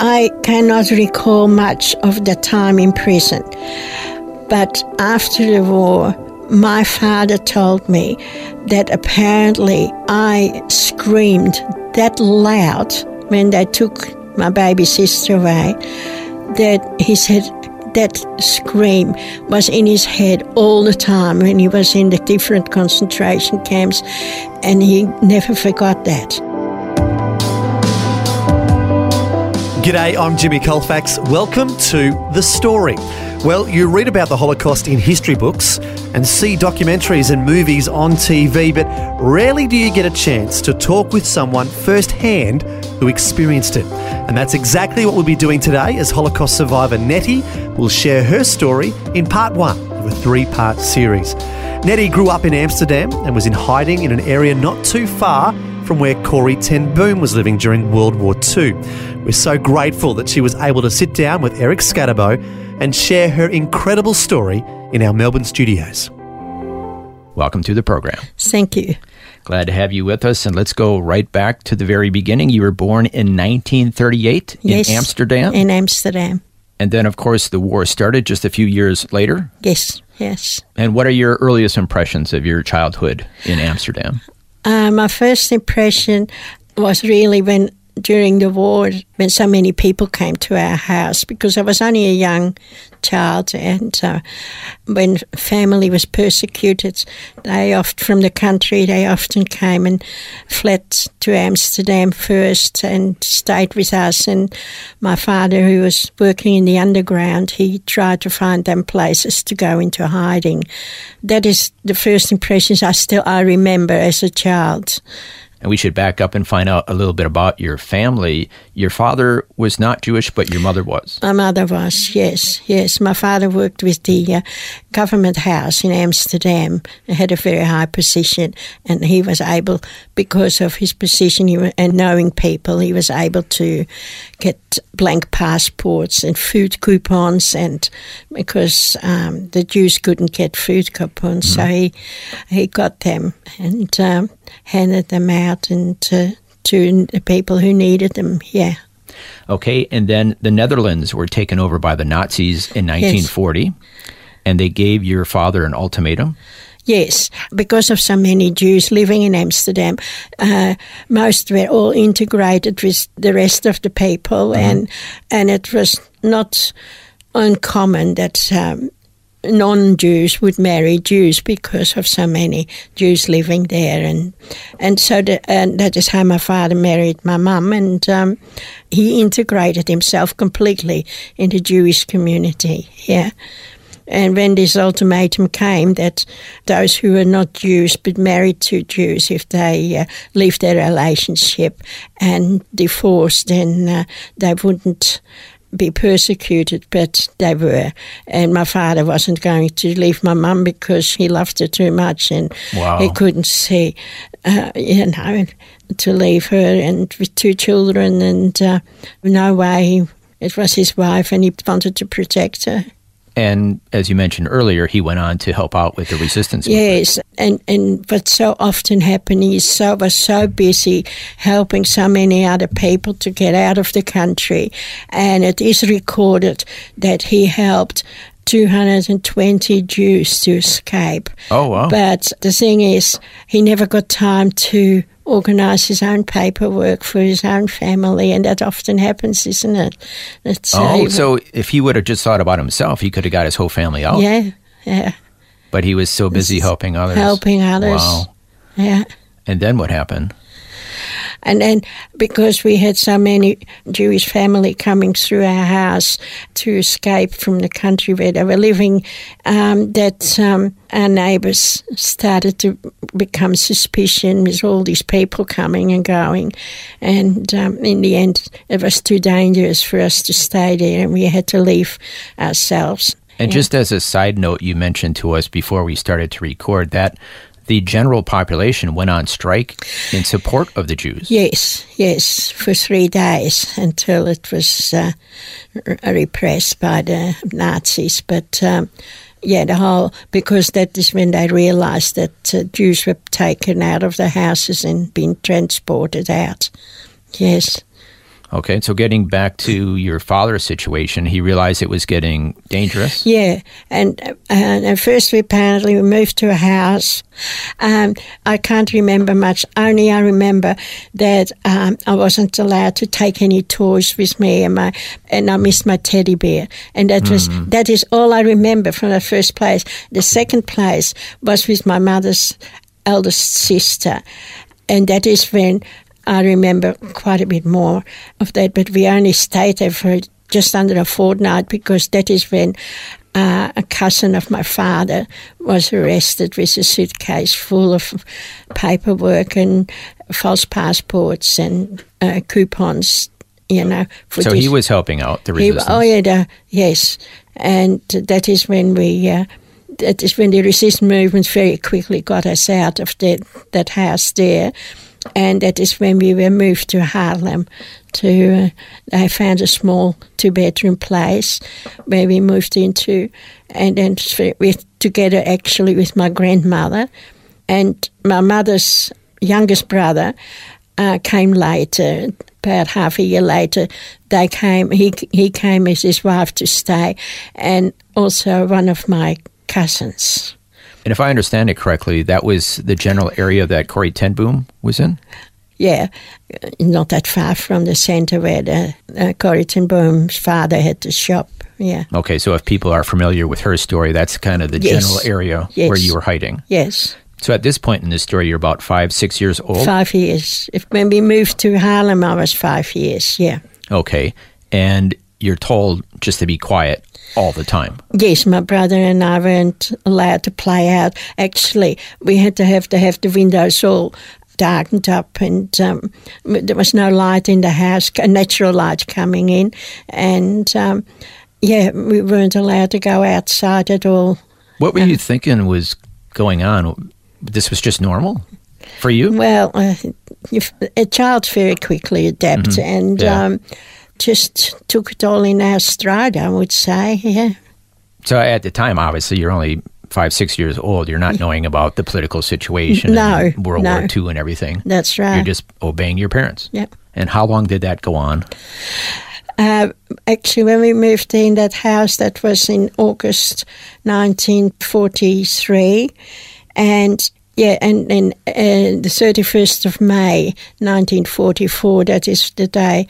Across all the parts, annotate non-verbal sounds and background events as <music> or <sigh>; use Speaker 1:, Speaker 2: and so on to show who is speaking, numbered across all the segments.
Speaker 1: I cannot recall much of the time in prison, but after the war, my father told me that apparently I screamed that loud when they took my baby sister away that he said that scream was in his head all the time when he was in the different concentration camps and he never forgot that.
Speaker 2: G'day, I'm Jimmy Colfax. Welcome to The Story. Well, you read about the Holocaust in history books and see documentaries and movies on TV, but rarely do you get a chance to talk with someone firsthand who experienced it. And that's exactly what we'll be doing today as Holocaust survivor Netty will share her story in part one of a three part series. Netty grew up in Amsterdam and was in hiding in an area not too far from where Corrie ten Boom was living during World War II. We're so grateful that she was able to sit down with Eric Scatterbo and share her incredible story in our Melbourne studios.
Speaker 3: Welcome to the program.
Speaker 1: Thank you.
Speaker 3: Glad to have you with us. And let's go right back to the very beginning. You were born in 1938
Speaker 1: Yes,
Speaker 3: in Amsterdam.
Speaker 1: In Amsterdam.
Speaker 3: and then, of course, the war started just a few years later.
Speaker 1: Yes, yes.
Speaker 3: And what are your earliest impressions of your childhood in Amsterdam?
Speaker 1: Uh, my first impression was really when during the war when so many people came to our house because I was only a young child and uh, when family was persecuted they oft from the country they often came and fled to Amsterdam first and stayed with us. And my father who was working in the underground he tried to find them places to go into hiding. That is the first impressions I still I remember as a child
Speaker 3: And we should back up and find out a little bit about your family. Your father was not Jewish, but your mother was.
Speaker 1: My mother was, yes, yes. My father worked with the uh, government house in Amsterdam, had a very high position, and he was able, because of his position and knowing people, he was able to get blank passports and food coupons, and because um, the Jews couldn't get food coupons, so he he got them and um, handed them out and uh, to the people who needed them. Yeah.
Speaker 3: Okay, and then the Netherlands were taken over by the Nazis in 1940, and they gave your father an ultimatum.
Speaker 1: Yes, because of so many Jews living in Amsterdam, uh, most were all integrated with the rest of the people, and and it was not uncommon that um, non-Jews would marry Jews because of so many Jews living there, and and so the, and that is how my father married my mum, and um, he integrated himself completely in the Jewish community. Yeah. And when this ultimatum came that those who were not Jews but married to Jews, if they uh, leave their relationship and divorce, then uh, they wouldn't be persecuted, but they were. And my father wasn't going to leave my mum because he loved her too much and
Speaker 3: Wow.
Speaker 1: he couldn't see, uh, you know, to leave her and with two children and uh, no way. It was his wife and he wanted to protect her.
Speaker 3: And as you mentioned earlier, he went on to help out with the resistance. movement.
Speaker 1: Yes, and and what so often happened is so was so busy helping so many other people to get out of the country, and it is recorded that he helped. 220 Jews to escape.
Speaker 3: Oh, wow.
Speaker 1: But the thing is, he never got time to organize his own paperwork for his own family, and that often happens, isn't it? It's, uh,
Speaker 3: Oh,
Speaker 1: he-
Speaker 3: so if he would have just thought about himself, he could have got his whole family out.
Speaker 1: yeah, yeah,
Speaker 3: But he was so busy helping others.
Speaker 1: helping others.
Speaker 3: Wow.
Speaker 1: Yeah.
Speaker 3: And then what happened?
Speaker 1: And then because we had so many Jewish family coming through our house to escape from the country where they were living, um, that um, our neighbours started to become suspicious with all these people coming and going. And um, in the end, it was too dangerous for us to stay there, and we had to leave ourselves.
Speaker 3: And just as a side note, you mentioned to us before we started to record that the general population went on strike in support of the Jews.
Speaker 1: Yes, yes, for three days until it was uh, r- repressed by the Nazis. But um, yeah, the whole because that is when they realised that uh, Jews were taken out of the houses and being transported out. Yes.
Speaker 3: Okay, so getting back to your father's situation, he realized it was getting dangerous.
Speaker 1: Yeah, and, and at first we apparently we moved to a house. Um, I can't remember much. Only I remember that um, I wasn't allowed to take any toys with me, and my and I missed my teddy bear, and that was that is all I remember from the first place. The second place was with my mother's eldest sister, and that is when I remember quite a bit more of that. But we only stayed there for just under a fortnight because that is when uh, a cousin of my father was arrested with a suitcase full of paperwork and false passports and uh, coupons. You know, for
Speaker 3: So
Speaker 1: this.
Speaker 3: he was helping out the
Speaker 1: He-
Speaker 3: resistance.
Speaker 1: oh yeah, the, yes, and that is when we. Uh, that is when the resistance movement very quickly got us out of that that house there, and that is when we were moved to Haarlem. To uh, I found a small two bedroom place where we moved into, and then we together actually with my grandmother, and my mother's youngest brother uh, came later, about half a year later. They came. He he came as his wife to stay, and also one of my cousins.
Speaker 3: And if I understand it correctly, that was the general area that Corrie ten Boom was in.
Speaker 1: Yeah, not that far from the centre where the uh, Corrie ten Boom's father had the shop. Yeah.
Speaker 3: Okay, so if people are familiar with her story, that's kind of the
Speaker 1: Yes.
Speaker 3: general area
Speaker 1: Yes.
Speaker 3: where you were hiding.
Speaker 1: Yes.
Speaker 3: So at this point in this story, you're about five, six years old.
Speaker 1: Five years. If when we moved to Haarlem, I was five years. Yeah.
Speaker 3: Okay, and you're told just to be quiet all the time.
Speaker 1: Yes, my brother and I weren't allowed to play out. Actually, we had to have to have the windows all darkened up, and um, there was no light in the house, natural light coming in, and um, yeah, we weren't allowed to go outside at all.
Speaker 3: What were you thinking was going on? This was just normal for you?
Speaker 1: Well, uh, a child very quickly adapts, and
Speaker 3: Yeah.
Speaker 1: Just took it all in our stride. I would say, yeah.
Speaker 3: So at the time, obviously, you're only five, six years old. You're not knowing about the political situation,
Speaker 1: No,
Speaker 3: World
Speaker 1: no.
Speaker 3: War II, and everything.
Speaker 1: That's right.
Speaker 3: You're just obeying your parents.
Speaker 1: Yep.
Speaker 3: And how long did that go on?
Speaker 1: Uh, actually, when we moved in that house, that was in August 1943, and yeah, and then uh, the 31st of May 1944, that is the day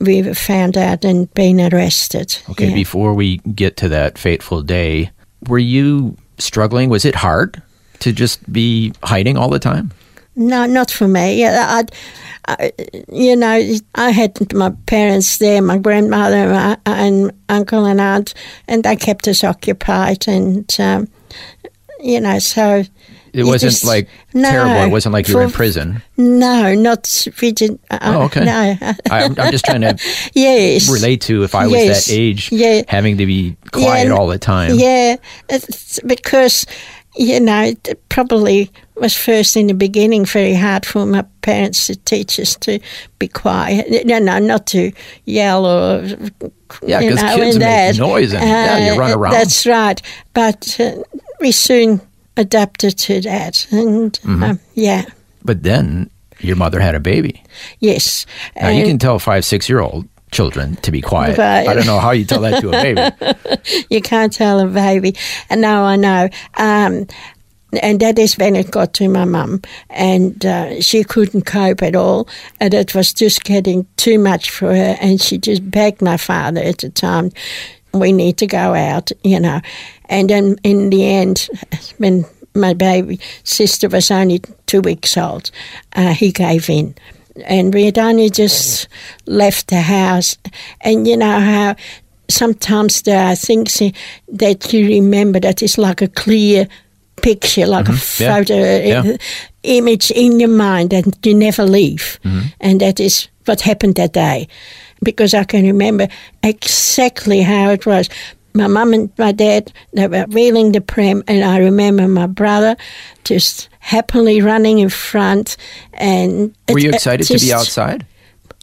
Speaker 1: we were found out and been arrested.
Speaker 3: Okay,
Speaker 1: Yeah.
Speaker 3: before we get to that fateful day, were you struggling? Was it hard to just be hiding all the time?
Speaker 1: No, not for me. Yeah, I, I, you know, I had my parents there, my grandmother my, and uncle and aunt, and they kept us occupied. And um, you know, so
Speaker 3: It wasn't
Speaker 1: just-
Speaker 3: like
Speaker 1: no,
Speaker 3: terrible. It wasn't like you were in prison.
Speaker 1: No, not we did. Uh,
Speaker 3: Oh, okay.
Speaker 1: No.
Speaker 3: I, I'm, I'm just trying to <laughs>
Speaker 1: yes.
Speaker 3: relate to if I was
Speaker 1: Yes.
Speaker 3: that age,
Speaker 1: Yeah.
Speaker 3: having to be quiet
Speaker 1: Yeah,
Speaker 3: all the time.
Speaker 1: Yeah, it's because you know it probably was first in the beginning very hard for my parents to teach us to be quiet. No, no, not to yell or
Speaker 3: Yeah,
Speaker 1: you
Speaker 3: 'cause
Speaker 1: know,
Speaker 3: kids make
Speaker 1: that.
Speaker 3: noise and, yeah, you run
Speaker 1: Uh,
Speaker 3: around.
Speaker 1: That's right, but uh, we soon adapted to that, and
Speaker 3: Mm-hmm.
Speaker 1: um, yeah,
Speaker 3: But then your mother had a baby.
Speaker 1: yes.
Speaker 3: Now you can tell five, six year old children to be quiet.
Speaker 1: Right.
Speaker 3: I don't know how you tell that to a baby. <laughs>
Speaker 1: you can't tell a baby. And now I know. Um, and that is when it got to my mum, and uh, she couldn't cope at all, and it was just getting too much for her. And she just begged my father at the time, "We need to go out," you know. And then in the end, when my baby sister was only two weeks old, uh, he gave in. and we had only just left the house. And you know how sometimes there are things that you remember that is like a clear picture, like a
Speaker 3: Mm-hmm. Yeah.
Speaker 1: photo uh,
Speaker 3: Yeah.
Speaker 1: image in your mind that you never leave.
Speaker 3: Mm-hmm.
Speaker 1: And that is what happened that day. Because I can remember exactly how it was. My mum and my dad, they were wheeling the pram, and I remember my brother just happily running in front. And
Speaker 3: Were
Speaker 1: it-
Speaker 3: you
Speaker 1: it
Speaker 3: excited to be outside?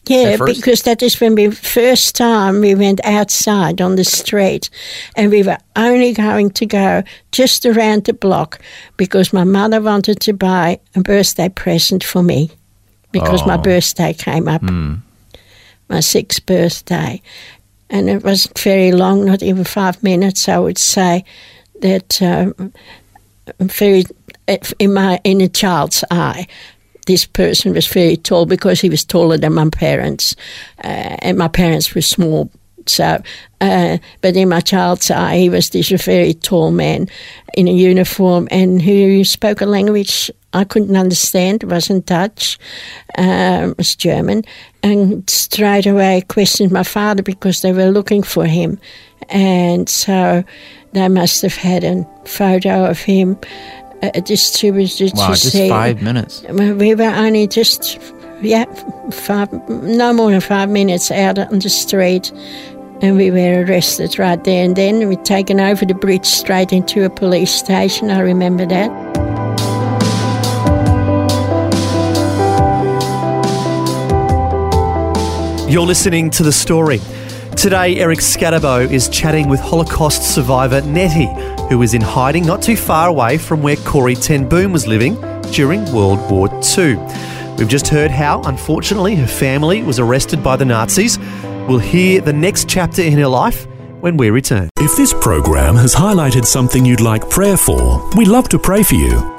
Speaker 1: yeah, because that is when we first time we went outside on the street, and we were only going to go just around the block because my mother wanted to buy a birthday present for me because my
Speaker 3: Oh.
Speaker 1: birthday came up, hmm. my sixth birthday, and it wasn't very long, not even five minutes. I would say that um, very in my in a child's eye this person was very tall because he was taller than my parents, uh, and my parents were small. So, uh, but in my child's eye, he was this very tall man in a uniform and who spoke a language I couldn't understand. Wasn't Dutch, um, it was German, and straight away I questioned my father because they were looking for him, and so they must have had a photo of him uh, distributed
Speaker 3: Wow,
Speaker 1: to
Speaker 3: just
Speaker 1: see.
Speaker 3: five minutes.
Speaker 1: We were only just, yeah, five, no more than five minutes out on the street, and we were arrested right there and then. We taken over the bridge straight into a police station. I remember that.
Speaker 2: You're listening to The Story. Today, Eric Scatterbo is chatting with Holocaust survivor Netty, who is in hiding not too far away from where Corrie ten Boom was living during World War II. We've just heard how, unfortunately, her family was arrested by the Nazis. We'll hear the next chapter in her life when we return.
Speaker 4: If this program has highlighted something you'd like prayer for, we'd love to pray for you.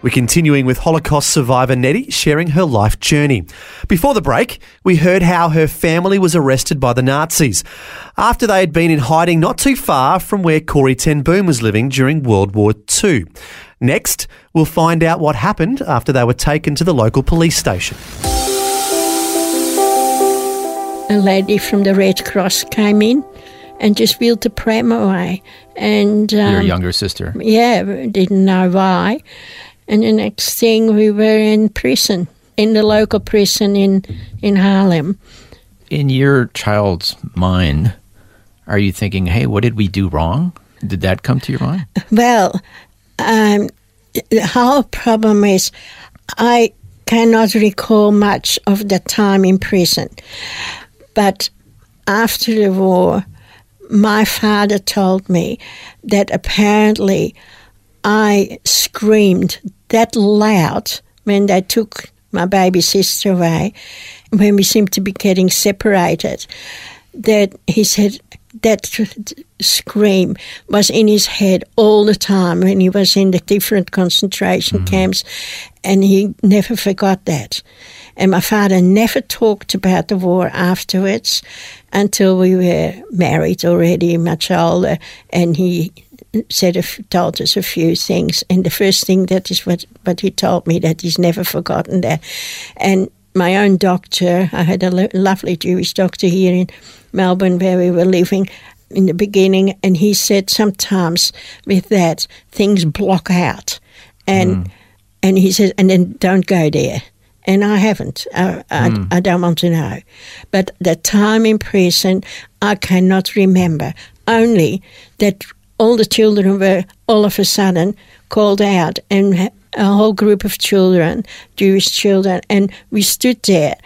Speaker 2: We're continuing with Holocaust survivor Netty sharing her life journey. Before the break, we heard how her family was arrested by the Nazis after they had been in hiding not too far from where Corrie ten Boom was living during World War II. Next, we'll find out what happened after they were taken to the local police station.
Speaker 1: A lady from the Red Cross came in and just wheeled the pram away. And um,
Speaker 3: Your younger sister.
Speaker 1: Yeah, didn't know why. And the next thing, we were in prison, in the local prison in, in Haarlem.
Speaker 3: In your child's mind, are you thinking, hey, what did we do wrong? Did that come to your mind?
Speaker 1: Well, um, the whole problem is I cannot recall much of the time in prison. But after the war, my father told me that apparently I screamed that loud when they took my baby sister away, when we seemed to be getting separated, that he said that scream was in his head all the time when he was in the different concentration mm-hmm. camps, and he never forgot that. And my father never talked about the war afterwards until we were married already, much older, and he said a f- told us a few things. And the first thing that is what, what he told me that he's never forgotten that. And my own doctor, I had a lo- lovely Jewish doctor here in Melbourne where we were living in the beginning, and he said sometimes with that things block out, and mm. and he says and then don't go there. And I haven't. I, I, mm. I don't want to know. But the time in prison, I cannot remember. Only that all the children were all of a sudden called out, and a whole group of children, Jewish children, and we stood there.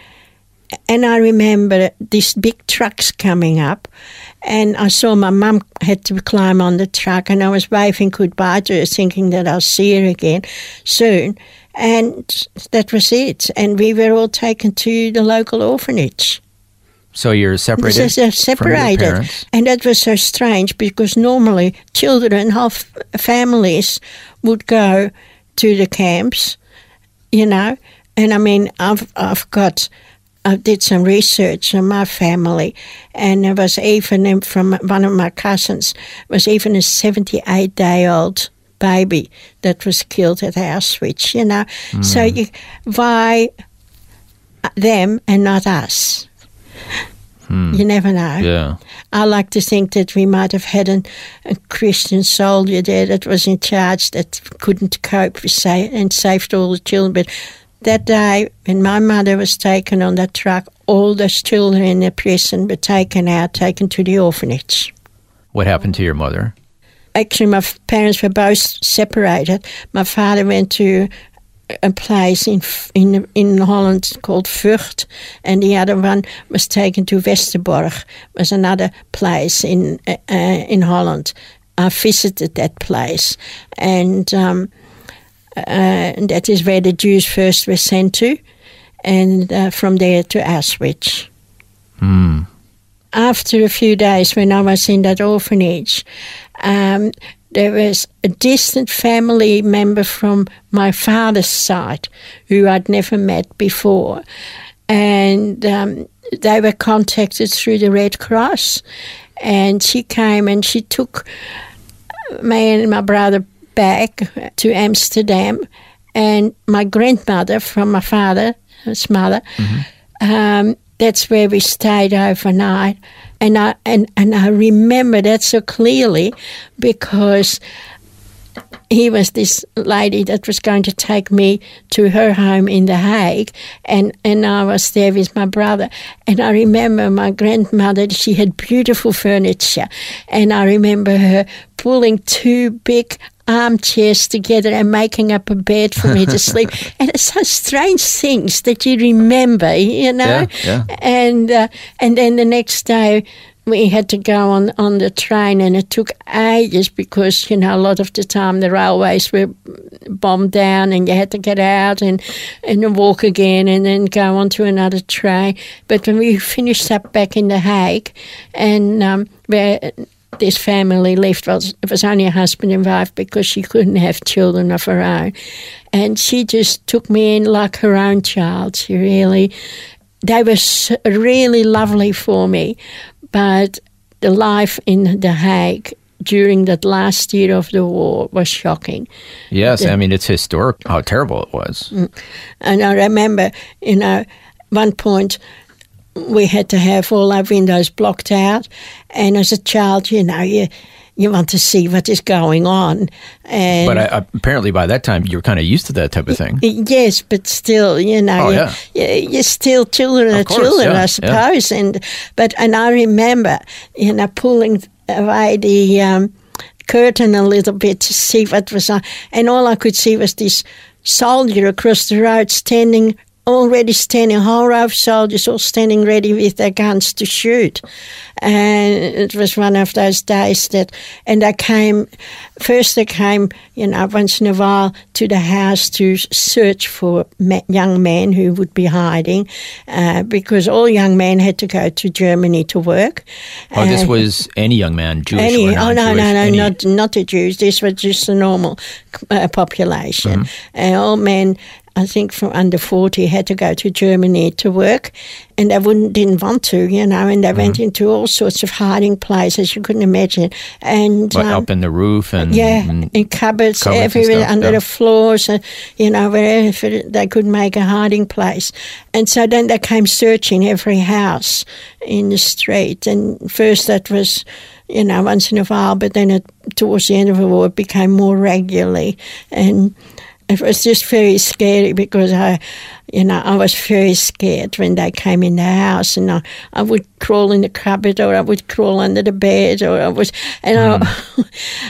Speaker 1: And I remember these big trucks coming up, and I saw my mum had to climb on the truck, and I was waving goodbye to her, thinking that I'll see her again soon. And that was it. And we were all taken to the local orphanage.
Speaker 3: So you're separated.
Speaker 1: They're
Speaker 3: From your
Speaker 1: separated, and that was so strange because normally children, half families, would go to the camps, you know. And I mean, I've I've got. I did some research on my family, and there was even from one of my cousins was even a seventy-eight day old baby that was killed at Auschwitz. You know, so hmm. you, why them and not us? Mm. You never know.
Speaker 3: Yeah.
Speaker 1: I like to think that we might have had an, a Christian soldier there that was in charge that couldn't cope with sa- and saved all the children. But that day, when my mother was taken on that truck, all those children in the prison were taken out, taken to the orphanage.
Speaker 3: What happened to your mother?
Speaker 1: Actually, my f- parents were both separated. My father went to a place in in in Holland called Vught, and the other one was taken to Westerbork, was another place in uh, in Holland. I visited that place, and um, uh, that is where the Jews first were sent to, and uh, from there to Auschwitz. After a few days, when I was in that orphanage, um, there was a distant family member from my father's side who I'd never met before. And um, they were contacted through the Red Cross. And she came and she took me and my brother back to Amsterdam. And my grandmother from my father's mother, um, that's where we stayed overnight. And I, and, and I remember that so clearly because he was this lady that was going to take me to her home in The Hague, and, and I was there with my brother. And I remember my grandmother, she had beautiful furniture, and I remember her pulling two big armchairs together and making up a bed for me to sleep. <laughs> And it's such strange things that you remember, you know?
Speaker 3: Yeah, yeah.
Speaker 1: And, uh, and then the next day, we had to go on, on the train and it took ages because, you know, a lot of the time the railways were bombed down and you had to get out and, and walk again and then go on to another train. But when we finished up back in The Hague and um, where this family left. well, it was only a husband and wife because she couldn't have children of her own. And she just took me in like her own child. She really, they were really lovely for me. But the life in The Hague during that last year of the war was shocking.
Speaker 3: Yes, I mean it's historic how terrible it was. Mm.
Speaker 1: And I remember, you know, one point we had to have all our windows blocked out. And as a child, you know, you, you want to see what is going on. And
Speaker 3: But I, apparently by that time you were kind of used to that type of thing.
Speaker 1: Yes, but still, you know,
Speaker 3: Oh, yeah.
Speaker 1: you- you're still children are
Speaker 3: Of course,
Speaker 1: children,
Speaker 3: yeah,
Speaker 1: I
Speaker 3: yeah.
Speaker 1: suppose. And but and I remember, you know, pulling away the um, curtain a little bit to see what was on, and all I could see was this soldier across the road standing. Already standing, a whole row of soldiers all standing ready with their guns to shoot. And it was one of those days that, and I came, first I came, you know, once in a while to the house to search for young men who would be hiding, uh, because all young men had to go to Germany to work.
Speaker 3: Oh, this was any young man, Jewish
Speaker 1: any,
Speaker 3: or
Speaker 1: oh no, no, no,
Speaker 3: any-
Speaker 1: not not the Jews. This was just the normal uh, population.
Speaker 3: Mm-hmm.
Speaker 1: And all men, I think, from under forty had to go to Germany to work, and they wouldn't didn't want to, you know, and they went
Speaker 3: Mm-hmm.
Speaker 1: into all sorts of hiding places you couldn't imagine, and
Speaker 3: But
Speaker 1: um,
Speaker 3: up in the roof and
Speaker 1: yeah,
Speaker 3: and-
Speaker 1: in cupboards,
Speaker 3: cupboards
Speaker 1: everywhere,
Speaker 3: stuff,
Speaker 1: under
Speaker 3: yeah.
Speaker 1: the floors, uh, you know, wherever they could make a hiding place. And so then they came searching every house in the street. And first that was, you know, once in a while, but then it, towards the end of the war, it became more regularly. And it was just very scary because I, you know, I was very scared when they came in the house, and I, I would crawl in the cupboard or I would crawl under the bed or I was, and I,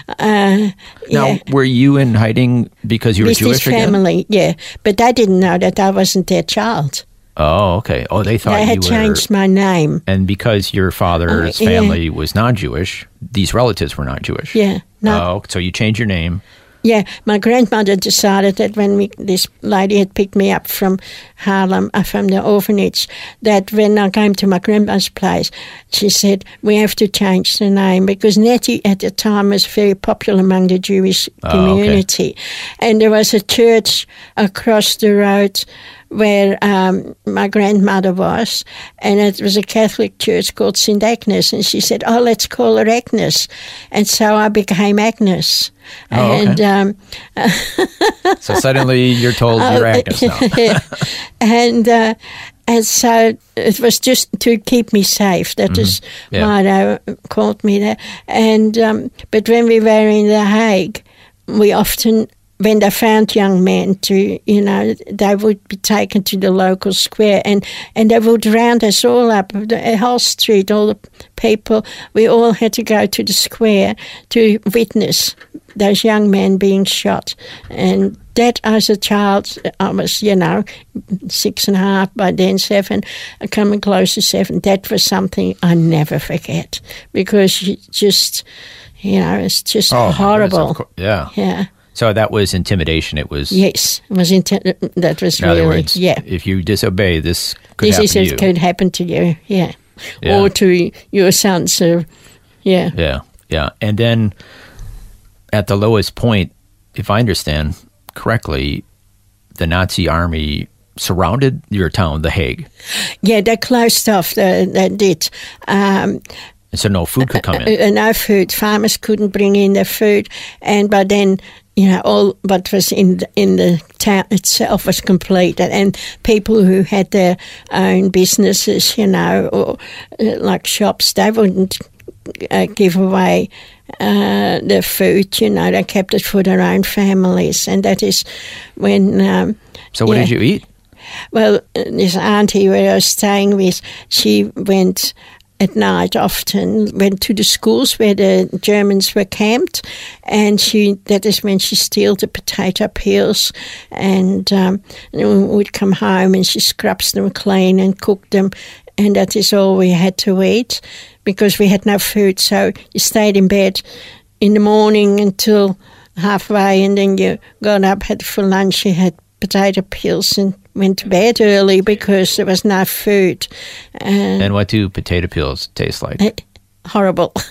Speaker 1: <laughs> uh,
Speaker 3: now
Speaker 1: yeah.
Speaker 3: were you in hiding because you were
Speaker 1: With
Speaker 3: Jewish again?
Speaker 1: family, yeah, but they didn't know that I wasn't their child.
Speaker 3: Oh, okay. Oh, they thought
Speaker 1: They
Speaker 3: you
Speaker 1: had
Speaker 3: were
Speaker 1: changed my name.
Speaker 3: and because your father's
Speaker 1: Uh, yeah.
Speaker 3: family was non-Jewish, these relatives were not Jewish.
Speaker 1: Yeah, no,
Speaker 3: Oh, so you changed your name.
Speaker 1: Yeah, my grandmother decided that when we, this lady had picked me up from Haarlem, uh, from the orphanage, that when I came to my grandma's place, she said, we have to change the name because Netty at the time was very popular among the Jewish
Speaker 3: Oh, okay.
Speaker 1: community. And there was a church across the road where um, my grandmother was, and it was a Catholic church called St. Agnes. And she said, Oh, let's call her Agnes. And so I became Agnes.
Speaker 3: Oh, okay.
Speaker 1: and um,
Speaker 3: So suddenly you're told <laughs> you're Agnes now. <laughs>
Speaker 1: and uh, and so it was just to keep me safe. That is
Speaker 3: Mm-hmm. Yeah.
Speaker 1: why they called me that. And um, but when we were in The Hague, we often. When they found young men to, you know, they would be taken to the local square and, and they would round us all up, the whole street, all the people. We all had to go to the square to witness those young men being shot. And that, as a child, I was, you know, six and a half, by then seven, uh, coming close to seven. That was something I never forget because you just, you know, it's just
Speaker 3: Oh,
Speaker 1: horrible.
Speaker 3: yeah.
Speaker 1: Yeah.
Speaker 3: So that was intimidation. It was,
Speaker 1: Yes, it was inten- that was
Speaker 3: in
Speaker 1: really
Speaker 3: words,
Speaker 1: yeah.
Speaker 3: if you disobey, this could
Speaker 1: This
Speaker 3: happen
Speaker 1: is
Speaker 3: to you.
Speaker 1: could happen to you, yeah,
Speaker 3: Yeah.
Speaker 1: or to your son. So, yeah,
Speaker 3: Yeah, yeah. And then at the lowest point, if I understand correctly, the Nazi army surrounded your town, The Hague.
Speaker 1: yeah, they closed off. They, they did. Um,
Speaker 3: so no food could come in.
Speaker 1: uh, no food. Farmers couldn't bring in their food, and by then, you know, all what was in the, in the town itself was completed, and people who had their own businesses, you know, or uh, like shops, they wouldn't uh, give away uh, the food. You know, they kept it for their own families, and that is when. Um,
Speaker 3: So what
Speaker 1: yeah.
Speaker 3: did you eat?
Speaker 1: well, uh, this auntie where I was staying with, she went at night often, went to the schools where the Germans were camped, and she that is when she steals the potato peels and, um, and would come home and she scrubs them clean and cooked them, and that is all we had to eat because we had no food. So you stayed in bed in the morning until halfway, and then you got up, had for lunch, you had potato peels, and went to bed early because there was no food. And
Speaker 3: And what do potato peels taste like?
Speaker 1: eh, horrible. <laughs>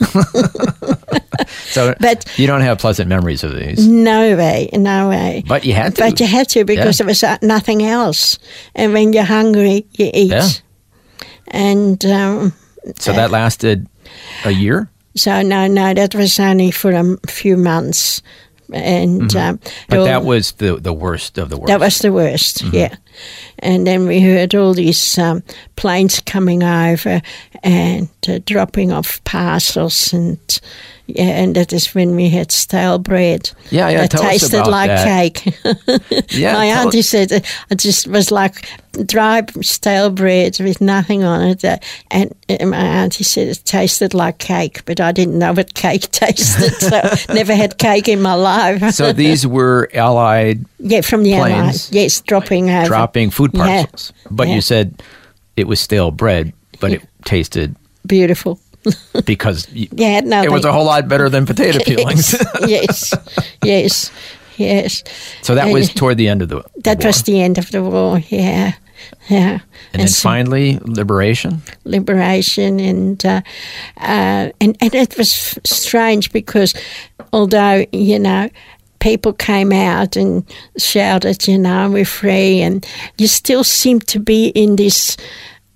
Speaker 3: So
Speaker 1: but-
Speaker 3: you don't have pleasant memories of these.
Speaker 1: no way, no way.
Speaker 3: But you had to.
Speaker 1: But you had to because
Speaker 3: Yeah.
Speaker 1: there was uh, nothing else. And when you're hungry, you eat.
Speaker 3: Yeah.
Speaker 1: And um,
Speaker 3: So that lasted a year?
Speaker 1: so, no, no, that was only for a few months. And um,
Speaker 3: Mm-hmm. But
Speaker 1: all-
Speaker 3: that was the, the worst of the worst.
Speaker 1: That was the worst,
Speaker 3: Mm-hmm.
Speaker 1: yeah. And then we heard all these um, planes coming over and uh, dropping off parcels, and yeah, and that is when we had stale bread.
Speaker 3: Yeah, yeah,
Speaker 1: that
Speaker 3: tell us
Speaker 1: tasted like
Speaker 3: that.
Speaker 1: cake. <laughs>
Speaker 3: Yeah,
Speaker 1: my auntie said it just was like dry stale bread with nothing on it, uh, and uh, my auntie said it tasted like cake, but I didn't know what cake <laughs> tasted, so <laughs> never had cake in my life.
Speaker 3: So these were Allied
Speaker 1: yeah, from the
Speaker 3: planes
Speaker 1: airline, yes, dropping over.
Speaker 3: dropping food
Speaker 1: Yeah.
Speaker 3: parcels. But
Speaker 1: Yeah.
Speaker 3: you said it was stale bread, but it tasted
Speaker 1: Beautiful. <laughs>
Speaker 3: because
Speaker 1: Yeah, no,
Speaker 3: it was a whole lot better than potato <laughs> peelings. <laughs>
Speaker 1: yes, yes, yes.
Speaker 3: so that
Speaker 1: And
Speaker 3: was toward the end of the war.
Speaker 1: that was the end of the war. Yeah, yeah.
Speaker 3: and then
Speaker 1: so
Speaker 3: finally liberation.
Speaker 1: liberation, and uh, uh, and and it was strange because although you know. People came out and shouted, you know, we're free, and you still seem to be in this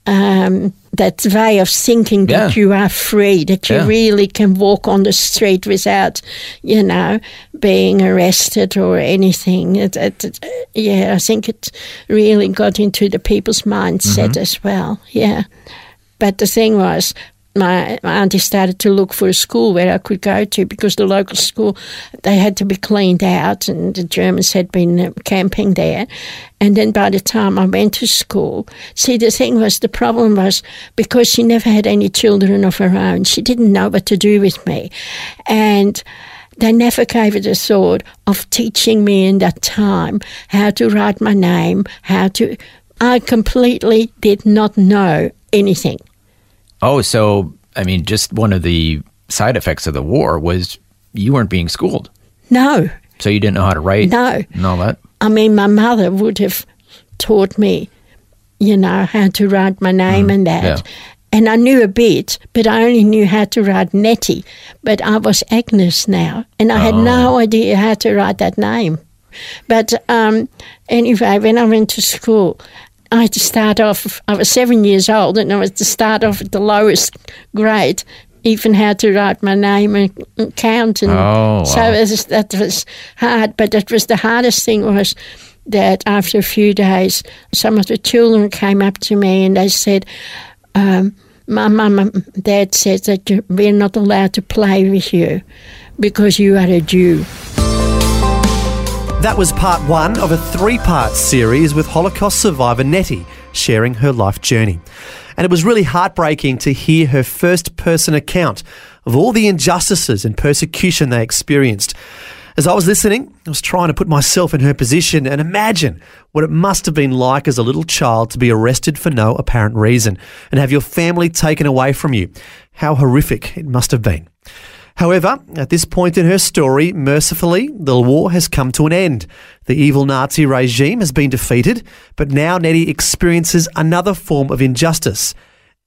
Speaker 1: um, that way of thinking that you are free, that you
Speaker 3: Yeah.
Speaker 1: really can walk on the street without, you know, being arrested or anything. It, it, it- yeah, I think it really got into the people's mindset
Speaker 3: Mm-hmm.
Speaker 1: as well. Yeah, but the thing was. My, my auntie started to look for a school where I could go to because the local school they had to be cleaned out and the Germans had been uh, camping there. And then by the time I went to school, see the thing was the problem was because she never had any children of her own, she didn't know what to do with me, and they never gave it a thought of teaching me in that time how to write my name, how to. I completely did not know anything.
Speaker 3: Oh, so I mean, just one of the side effects of the war was you weren't being schooled.
Speaker 1: No,
Speaker 3: So you didn't know how to write?
Speaker 1: No.
Speaker 3: And all that?
Speaker 1: I mean, my mother would have taught me, you know, how to write my name and that.
Speaker 3: yeah.
Speaker 1: And I knew a bit, but I only knew how to write Netty. But I was Agnes now, and I had no idea how to write that name. But um, anyway, when I went to school, I had to start off. I was seven years old, and I was to start off at the lowest grade, even how to write my name and, count. And
Speaker 3: Oh,
Speaker 1: so
Speaker 3: wow.
Speaker 1: it was, that was hard. But it was the hardest thing was that after a few days, some of the children came up to me and they said. Um, my mum and dad said that we're not allowed to play with you because you are a Jew.
Speaker 2: That was part one of a three part series with Holocaust survivor Netty sharing her life journey. And it was really heartbreaking to hear her first person account of all the injustices and persecution they experienced. As I was listening, I was trying to put myself in her position and imagine what it must have been like as a little child to be arrested for no apparent reason and have your family taken away from you. How horrific it must have been. However, at this point in her story, mercifully, the war has come to an end. The evil Nazi regime has been defeated, but now Netty experiences another form of injustice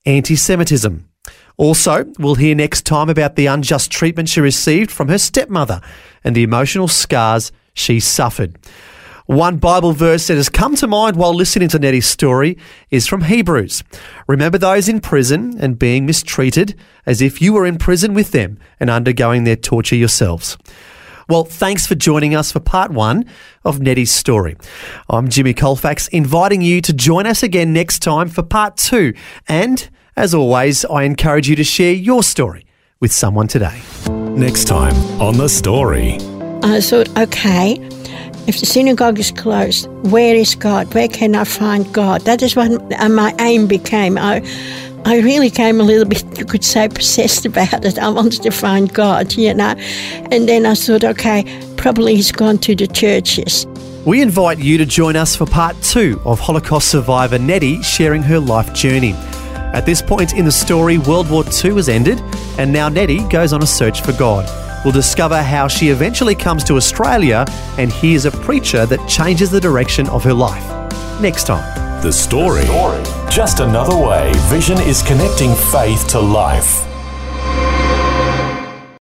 Speaker 2: anti Semitism. Also, we'll hear next time about the unjust treatment she received from her stepmother and the emotional scars she suffered. One Bible verse that has come to mind while listening to Netty's story is from Hebrews. Remember those in prison and being mistreated as if you were in prison with them and undergoing their torture yourselves. Well, thanks for joining us for part one of Netty's story. I'm Jimmy Colfax, inviting you to join us again next time for part two. And as always, I encourage you to share your story with someone today.
Speaker 4: Next time on The Story.
Speaker 1: I thought, okay, if the synagogue is closed, where is God? Where can I find God? That is what my aim became. I, I really came a little bit, you could say, possessed about it. I wanted to find God, you know. And then I thought, okay, probably he's gone to the churches.
Speaker 2: We invite you to join us for part two of Holocaust survivor Netty sharing her life journey. At this point in the story, World War II has ended, and now Netty goes on a search for God. We'll discover how she eventually comes to Australia and hears a preacher that changes the direction of her life. Next time.
Speaker 4: The Story. Just another way Vision is connecting faith to life.